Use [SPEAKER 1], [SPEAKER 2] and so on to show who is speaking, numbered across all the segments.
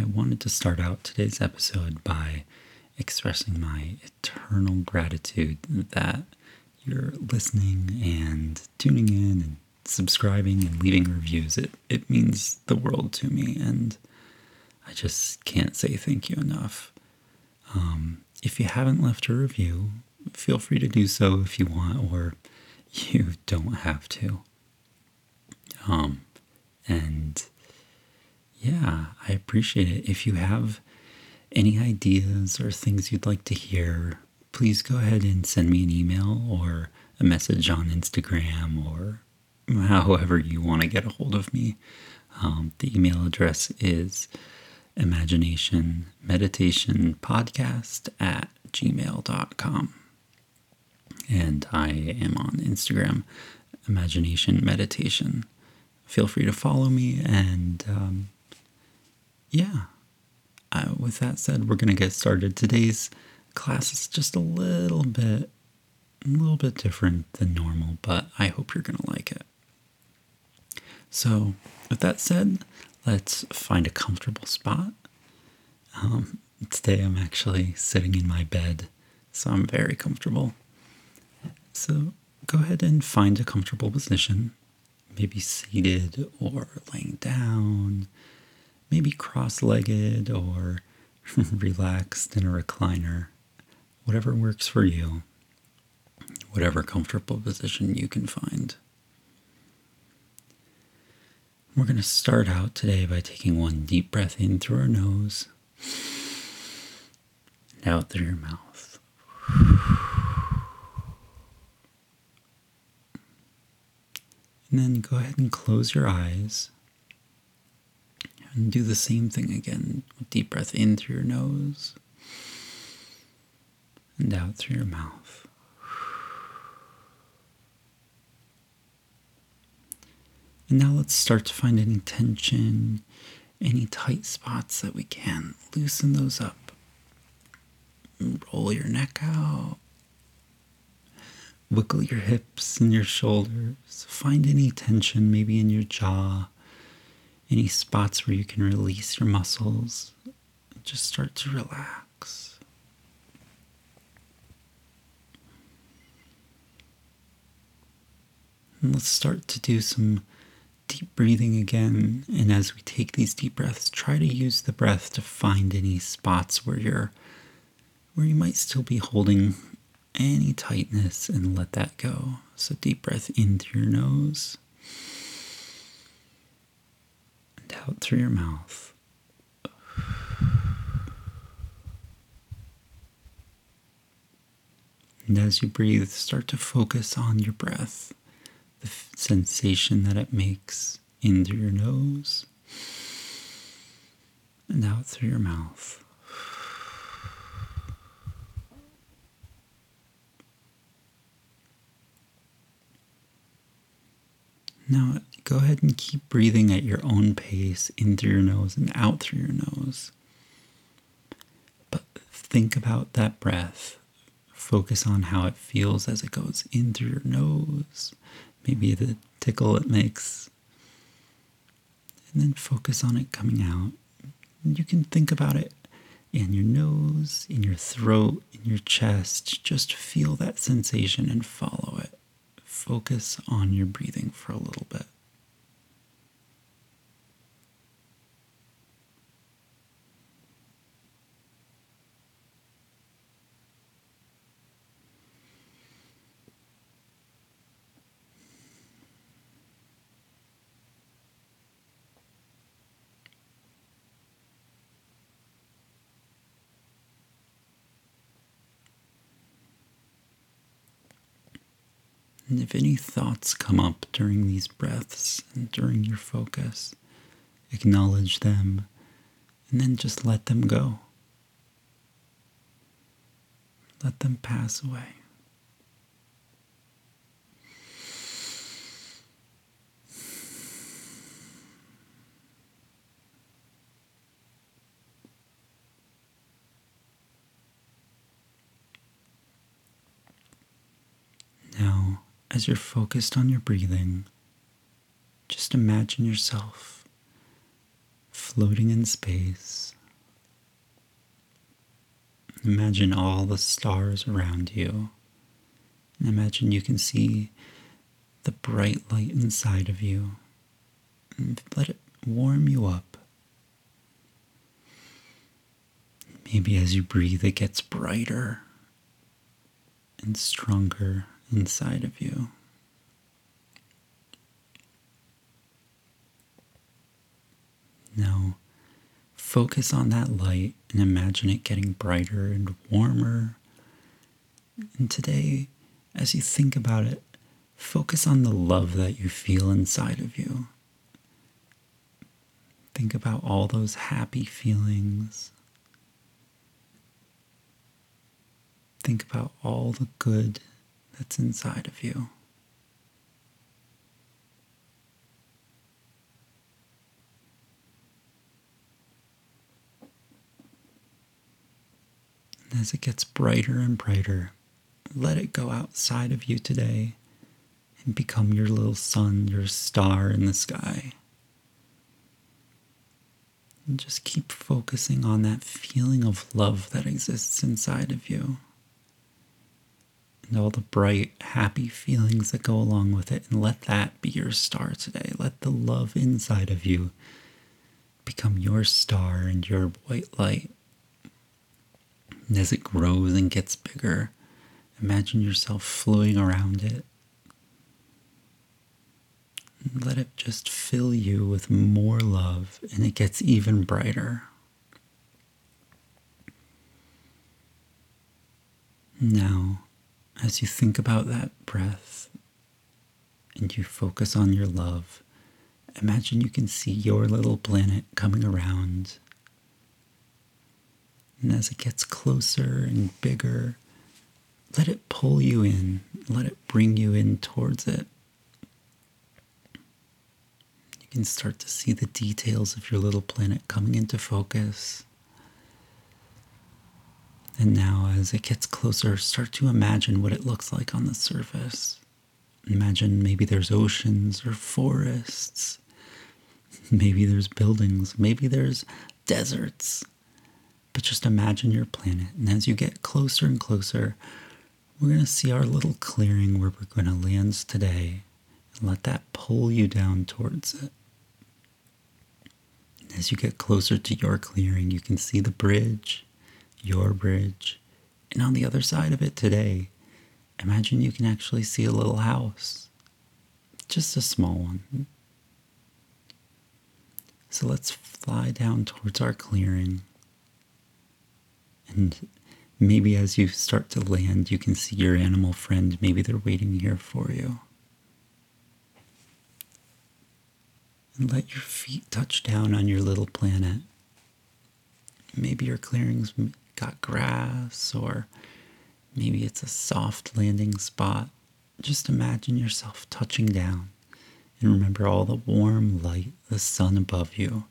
[SPEAKER 1] I wanted to start out today's episode by expressing my eternal gratitude that you're listening and tuning in and subscribing and leaving reviews. It, it means the world to me, and I just can't say thank you enough. Um, if you haven't left a review, feel free to do so if you want, or you don't have to. Um, and yeah, I appreciate it. If you have any ideas or things you'd like to hear, please go ahead and send me an email or a message on Instagram or however you want to get a hold of me. Um, the email address is imagination meditation podcast at gmail.com and I am on Instagram, Imagination Meditation. Feel free to follow me, and um, yeah. Uh, with that said, we're gonna get started. Today's class is just a little bit, a little bit different than normal, but I hope you're gonna like it. So, with that said, let's find a comfortable spot. Um, today I'm actually sitting in my bed, so I'm very comfortable. So go ahead and find a comfortable position, maybe seated or laying down, maybe cross legged or relaxed in a recliner, whatever works for you, whatever comfortable position you can find. We're going to start out today by taking one deep breath in through our nose and out through your mouth. And then go ahead and close your eyes. And do the same thing again. Deep breath in through your nose and out through your mouth. And now let's start to find any tension, any tight spots that we can. Loosen those up. Roll your neck out. Wiggle your hips and your shoulders. Find any tension, maybe in your jaw, any spots where you can release your muscles. Just start to relax. And let's start to do some deep breathing again. And as we take these deep breaths, try to use the breath to find any spots where you're where you might still be holding any tightness and let that go. So, deep breath in through your nose out through your mouth. And as you breathe, start to focus on your breath, the f- sensation that it makes in through your nose and out through your mouth. Now, go ahead and keep breathing at your own pace in through your nose and out through your nose. But think about that breath. Focus on how it feels as it goes in through your nose, maybe the tickle it makes. And then focus on it coming out. You can think about it in your nose, in your throat, in your chest. Just feel that sensation and follow it focus on your breathing for a little bit. And if any thoughts come up during these breaths and during your focus, acknowledge them and then just let them go. Let them pass away. As you're focused on your breathing, just imagine yourself floating in space. Imagine all the stars around you. And imagine you can see the bright light inside of you. And let it warm you up. Maybe as you breathe, it gets brighter and stronger inside of you. Now, focus on that light and imagine it getting brighter and warmer. And today, as you think about it, focus on the love that you feel inside of you. Think about all those happy feelings. Think about all the good that's inside of you. And as it gets brighter and brighter, let it go outside of you today and become your little sun, your star in the sky. And just keep focusing on that feeling of love that exists inside of you. And all the bright, happy feelings that go along with it. And let that be your star today. Let the love inside of you become your star and your white light. And as it grows and gets bigger, imagine yourself flowing around it. And let it just fill you with more love, and it gets even brighter. Now, as you think about that breath and you focus on your love, imagine you can see your little planet coming around and as it gets closer and bigger, let it pull you in, let it bring you in towards it. You can start to see the details of your little planet coming into focus. And now, as it gets closer, start to imagine what it looks like on the surface. Imagine maybe there's oceans or forests. Maybe there's buildings. Maybe there's deserts. But just imagine your planet. And as you get closer and closer, we're going to see our little clearing where we're going to land today and let that pull you down towards it. As you get closer to your clearing, you can see the bridge, your bridge. And on the other side of it today, imagine you can actually see a little house, just a small one. So let's fly down towards our clearing and maybe as you start to land, you can see your animal friend. Maybe they're waiting here for you. And let your feet touch down on your little planet. Maybe your clearing's got grass, or maybe it's a soft landing spot. Just imagine yourself touching down and remember all the warm light, the sun above you,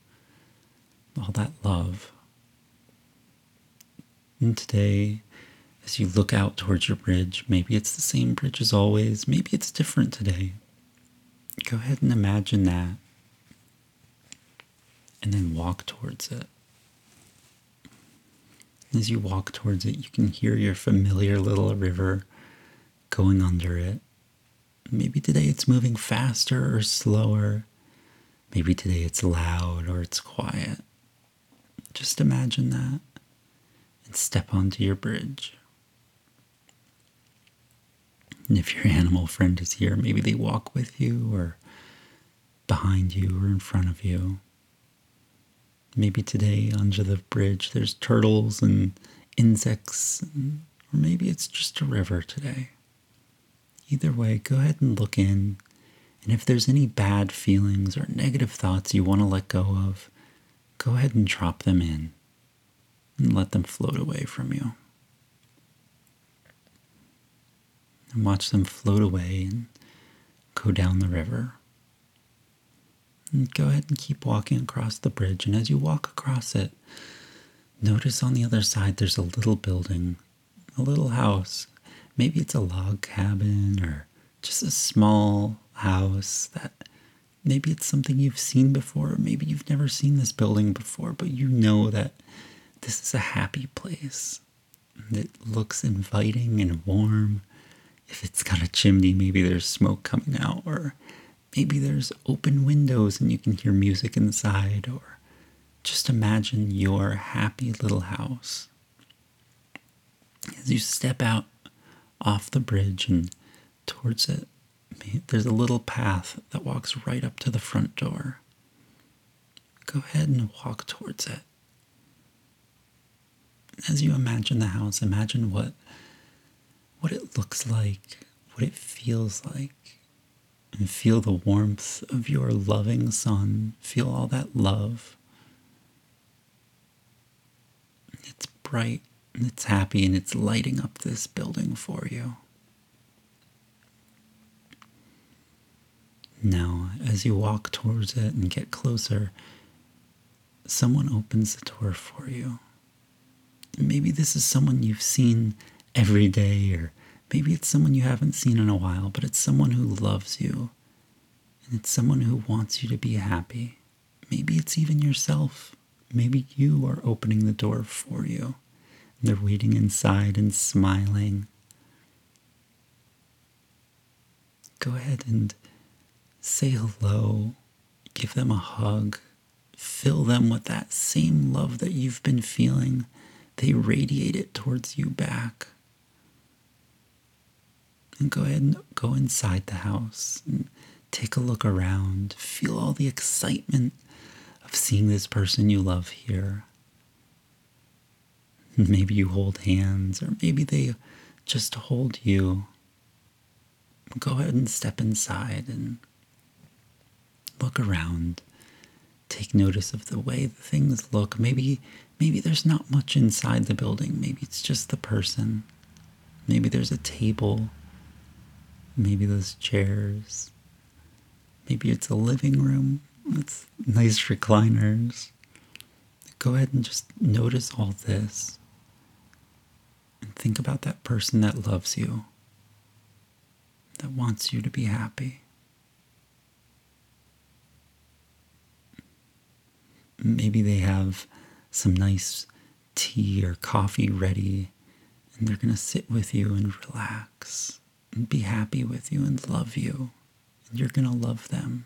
[SPEAKER 1] all that love. And today, as you look out towards your bridge, maybe it's the same bridge as always, maybe it's different today. Go ahead and imagine that. And then walk towards it. As you walk towards it, you can hear your familiar little river going under it. Maybe today it's moving faster or slower. Maybe today it's loud or it's quiet. Just imagine that and step onto your bridge. And if your animal friend is here, maybe they walk with you or behind you or in front of you. Maybe today under the bridge there's turtles and insects, or maybe it's just a river today. Either way, go ahead and look in. And if there's any bad feelings or negative thoughts you want to let go of, go ahead and drop them in and let them float away from you. And watch them float away and go down the river. And go ahead and keep walking across the bridge. And as you walk across it, notice on the other side there's a little building, a little house. Maybe it's a log cabin or just a small house that maybe it's something you've seen before, maybe you've never seen this building before, but you know that this is a happy place that looks inviting and warm. If it's got a chimney, maybe there's smoke coming out, or maybe there's open windows and you can hear music inside, or just imagine your happy little house. As you step out off the bridge and towards it, there's a little path that walks right up to the front door. Go ahead and walk towards it. As you imagine the house, imagine what what it looks like, what it feels like, and feel the warmth of your loving sun. Feel all that love. It's bright and it's happy and it's lighting up this building for you. Now, as you walk towards it and get closer, someone opens the door for you. Maybe this is someone you've seen every day, or maybe it's someone you haven't seen in a while, but it's someone who loves you, and it's someone who wants you to be happy. Maybe it's even yourself. Maybe you are opening the door for you. And they're waiting inside and smiling. Go ahead and say hello, give them a hug, fill them with that same love that you've been feeling. They radiate it towards you back. And go ahead and go inside the house and take a look around. Feel all the excitement of seeing this person you love here. Maybe you hold hands, or maybe they just hold you. Go ahead and step inside and look around, take notice of the way the things look. Maybe maybe there's not much inside the building. Maybe it's just the person. Maybe there's a table. Maybe those chairs. Maybe it's a living room with nice recliners. Go ahead and just notice all this. And think about that person that loves you, that wants you to be happy. maybe they have some nice tea or coffee ready and they're going to sit with you and relax and be happy with you and love you and you're going to love them.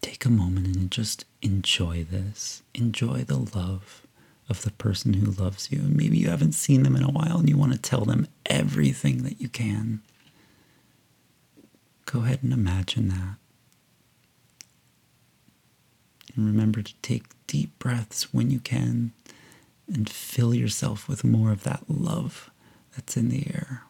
[SPEAKER 1] Take a moment and just enjoy this. Enjoy the love of the person who loves you. And maybe you haven't seen them in a while and you want to tell them everything that you can. Go ahead and imagine that. And remember to take deep breaths when you can and fill yourself with more of that love that's in the air.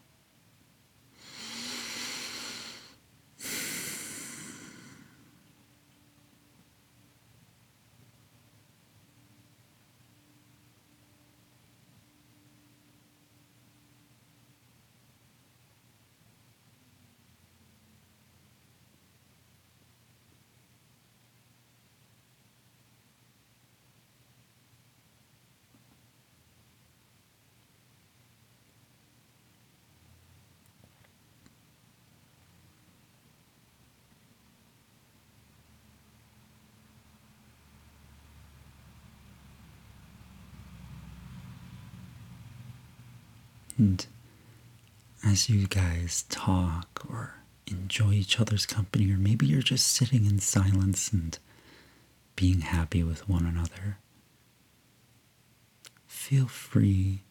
[SPEAKER 1] And as you guys talk or enjoy each other's company, or maybe you're just sitting in silence and being happy with one another, feel free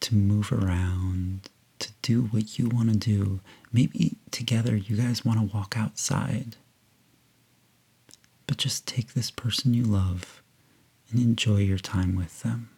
[SPEAKER 1] to move around, to do what you want to do. Maybe together you guys want to walk outside. But just take this person you love and enjoy your time with them.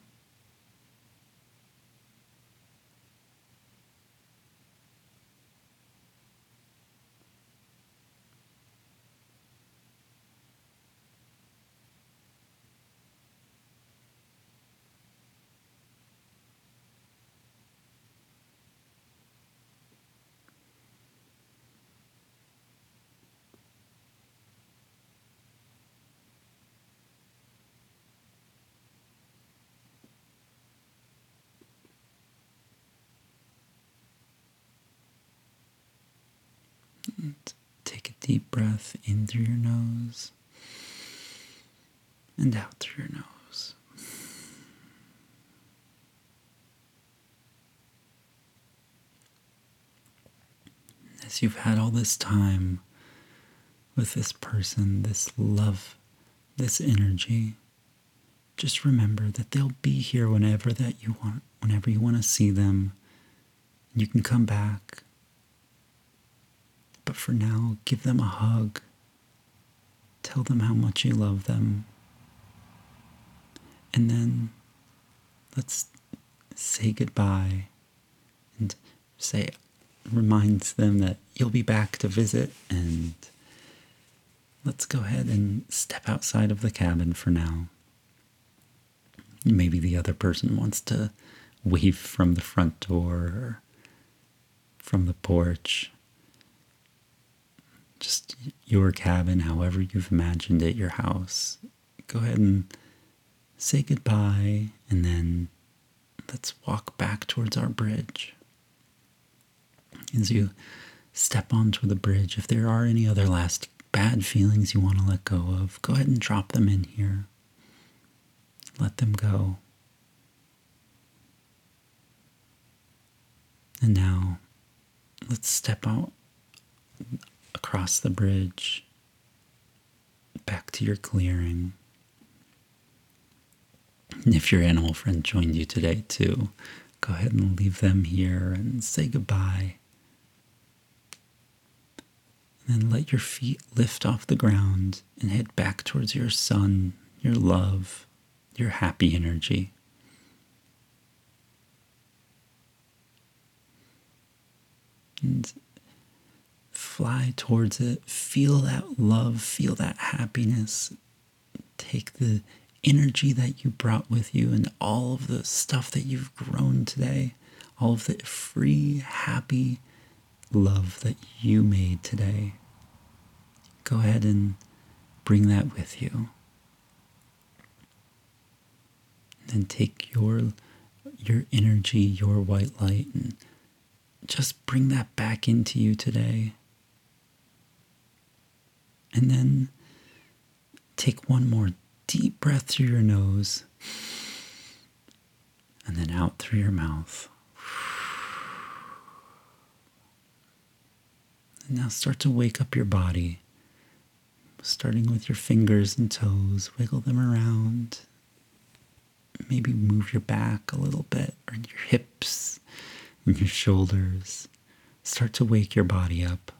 [SPEAKER 1] Deep breath in through your nose and out through your nose. As you've had all this time with this person, this love, this energy, just remember that they'll be here whenever that you want, whenever you want to see them. You can come back. But for now, give them a hug. Tell them how much you love them. And then let's say goodbye and say, reminds them that you'll be back to visit and let's go ahead and step outside of the cabin for now. Maybe the other person wants to wave from the front door or from the porch. Just your cabin, however you've imagined it, your house. Go ahead and say goodbye and then let's walk back towards our bridge. As you step onto the bridge, if there are any other last bad feelings you want to let go of, go ahead and drop them in here. Let them go. And now let's step out across the bridge back to your clearing. And if your animal friend joined you today too, go ahead and leave them here and say goodbye. And then let your feet lift off the ground and head back towards your sun, your love, your happy energy. And fly towards it. Feel that love, feel that happiness. Take the energy that you brought with you and all of the stuff that you've grown today, all of the free, happy love that you made today. Go ahead and bring that with you. and take your your energy, your white light, and just bring that back into you today. And then take one more deep breath through your nose and then out through your mouth. And now start to wake up your body, starting with your fingers and toes. Wiggle them around maybe move your back a little bit or your hips and your shoulders. Start to wake your body up.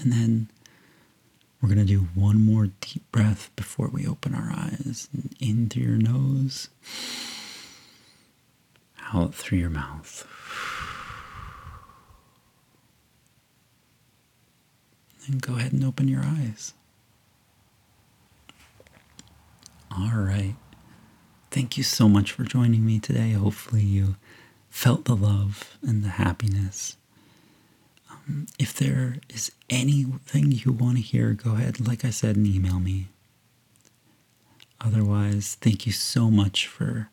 [SPEAKER 1] And then we're going to do one more deep breath before we open our eyes. And In through your nose, out through your mouth. And go ahead and open your eyes. All right. Thank you so much for joining me today. Hopefully, you felt the love and the happiness. Um, if there is anything you want to hear, go ahead, like I said, and email me. Otherwise, thank you so much for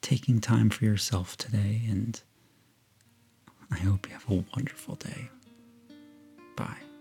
[SPEAKER 1] taking time for yourself today, and I hope you have a wonderful day. Bye.